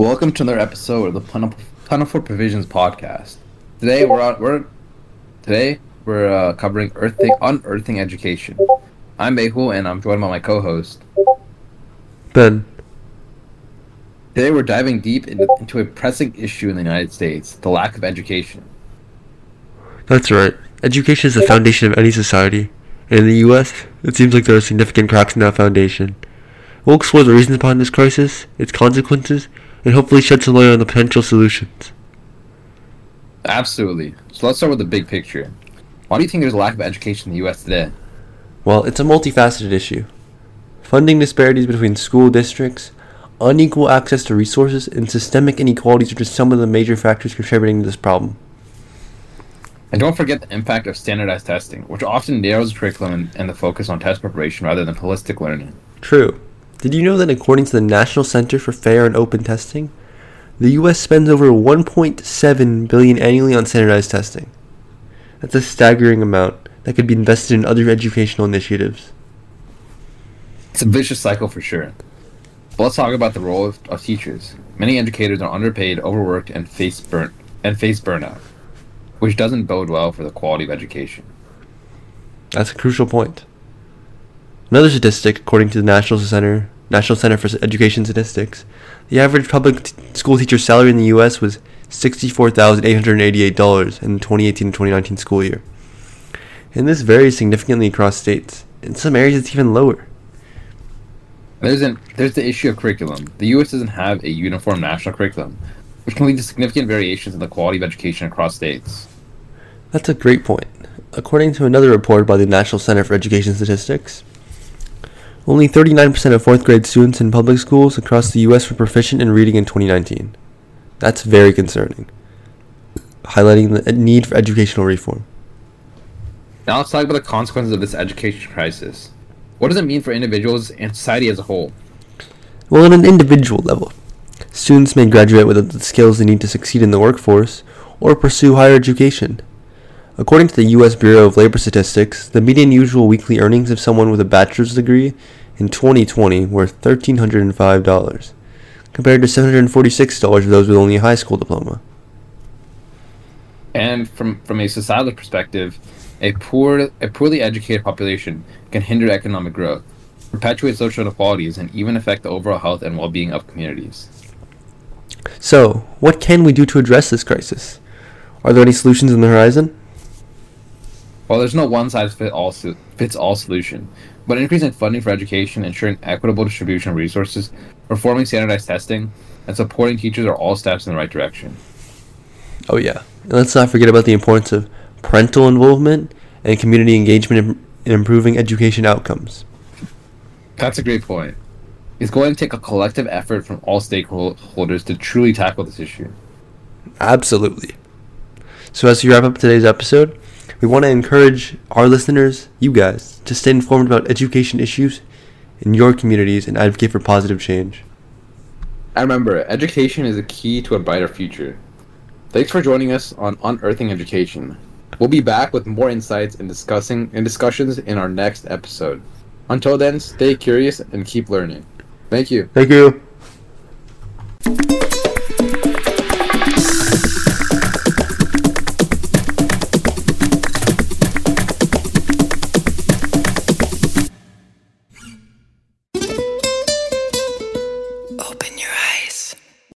Welcome to another episode of the Plentiful, Plentiful Provisions podcast. Today we're on, we're today we're uh, covering earthing unearthing education. I'm Behul and I'm joined by my co-host. Ben. Today we're diving deep into, into a pressing issue in the United States: the lack of education. That's right. Education is the foundation of any society. And in the U.S., it seems like there are significant cracks in that foundation. We'll explore the reasons behind this crisis, its consequences, and hopefully shed some light on the potential solutions. Absolutely. So let's start with the big picture. Why do you think there's a lack of education in the U.S. today? Well, it's a multifaceted issue. Funding disparities between school districts, unequal access to resources, and systemic inequalities are just some of the major factors contributing to this problem. And don't forget the impact of standardized testing, which often narrows the curriculum and the focus on test preparation rather than holistic learning. True. Did you know that according to the National Center for Fair and Open Testing, the US spends over 1.7 billion annually on standardized testing? That's a staggering amount that could be invested in other educational initiatives. It's a vicious cycle for sure. But let's talk about the role of, of teachers. Many educators are underpaid, overworked, and face burnt and face burnout, which doesn't bode well for the quality of education. That's a crucial point. Another statistic, according to the National Center National Center for Education Statistics, the average public t- school teacher's salary in the U.S. was $64,888 in the 2018-2019 school year. And this varies significantly across states. In some areas, it's even lower. There's an there's the issue of curriculum. The U.S. doesn't have a uniform national curriculum, which can lead to significant variations in the quality of education across states. That's a great point. According to another report by the National Center for Education Statistics, only 39% of fourth grade students in public schools across the U.S. were proficient in reading in 2019. That's very concerning, highlighting the need for educational reform. Now let's talk about the consequences of this education crisis. What does it mean for individuals and society as a whole? Well, on an individual level, students may graduate without the skills they need to succeed in the workforce or pursue higher education. According to the U.S. Bureau of Labor Statistics, the median usual weekly earnings of someone with a bachelor's degree in 2020 were $1,305, compared to $746 for those with only a high school diploma. And from, from a societal perspective, a poor a poorly educated population can hinder economic growth, perpetuate social inequalities, and even affect the overall health and well-being of communities. So, what can we do to address this crisis? Are there any solutions on the horizon? Well, there's no one size fit all fits all solution, but increasing funding for education, ensuring equitable distribution of resources, reforming standardized testing, and supporting teachers are all steps in the right direction. Oh yeah, and let's not forget about the importance of parental involvement and community engagement in improving education outcomes. That's a great point. It's going to take a collective effort from all stakeholders to truly tackle this issue. Absolutely. So, as we wrap up today's episode, we want to encourage our listeners, you guys, to stay informed about education issues in your communities and advocate for positive change. And remember, education is a key to a brighter future. Thanks for joining us on Unearthing Education. We'll be back with more insights and discussing and discussions in our next episode. Until then, stay curious and keep learning. Thank you. Thank you.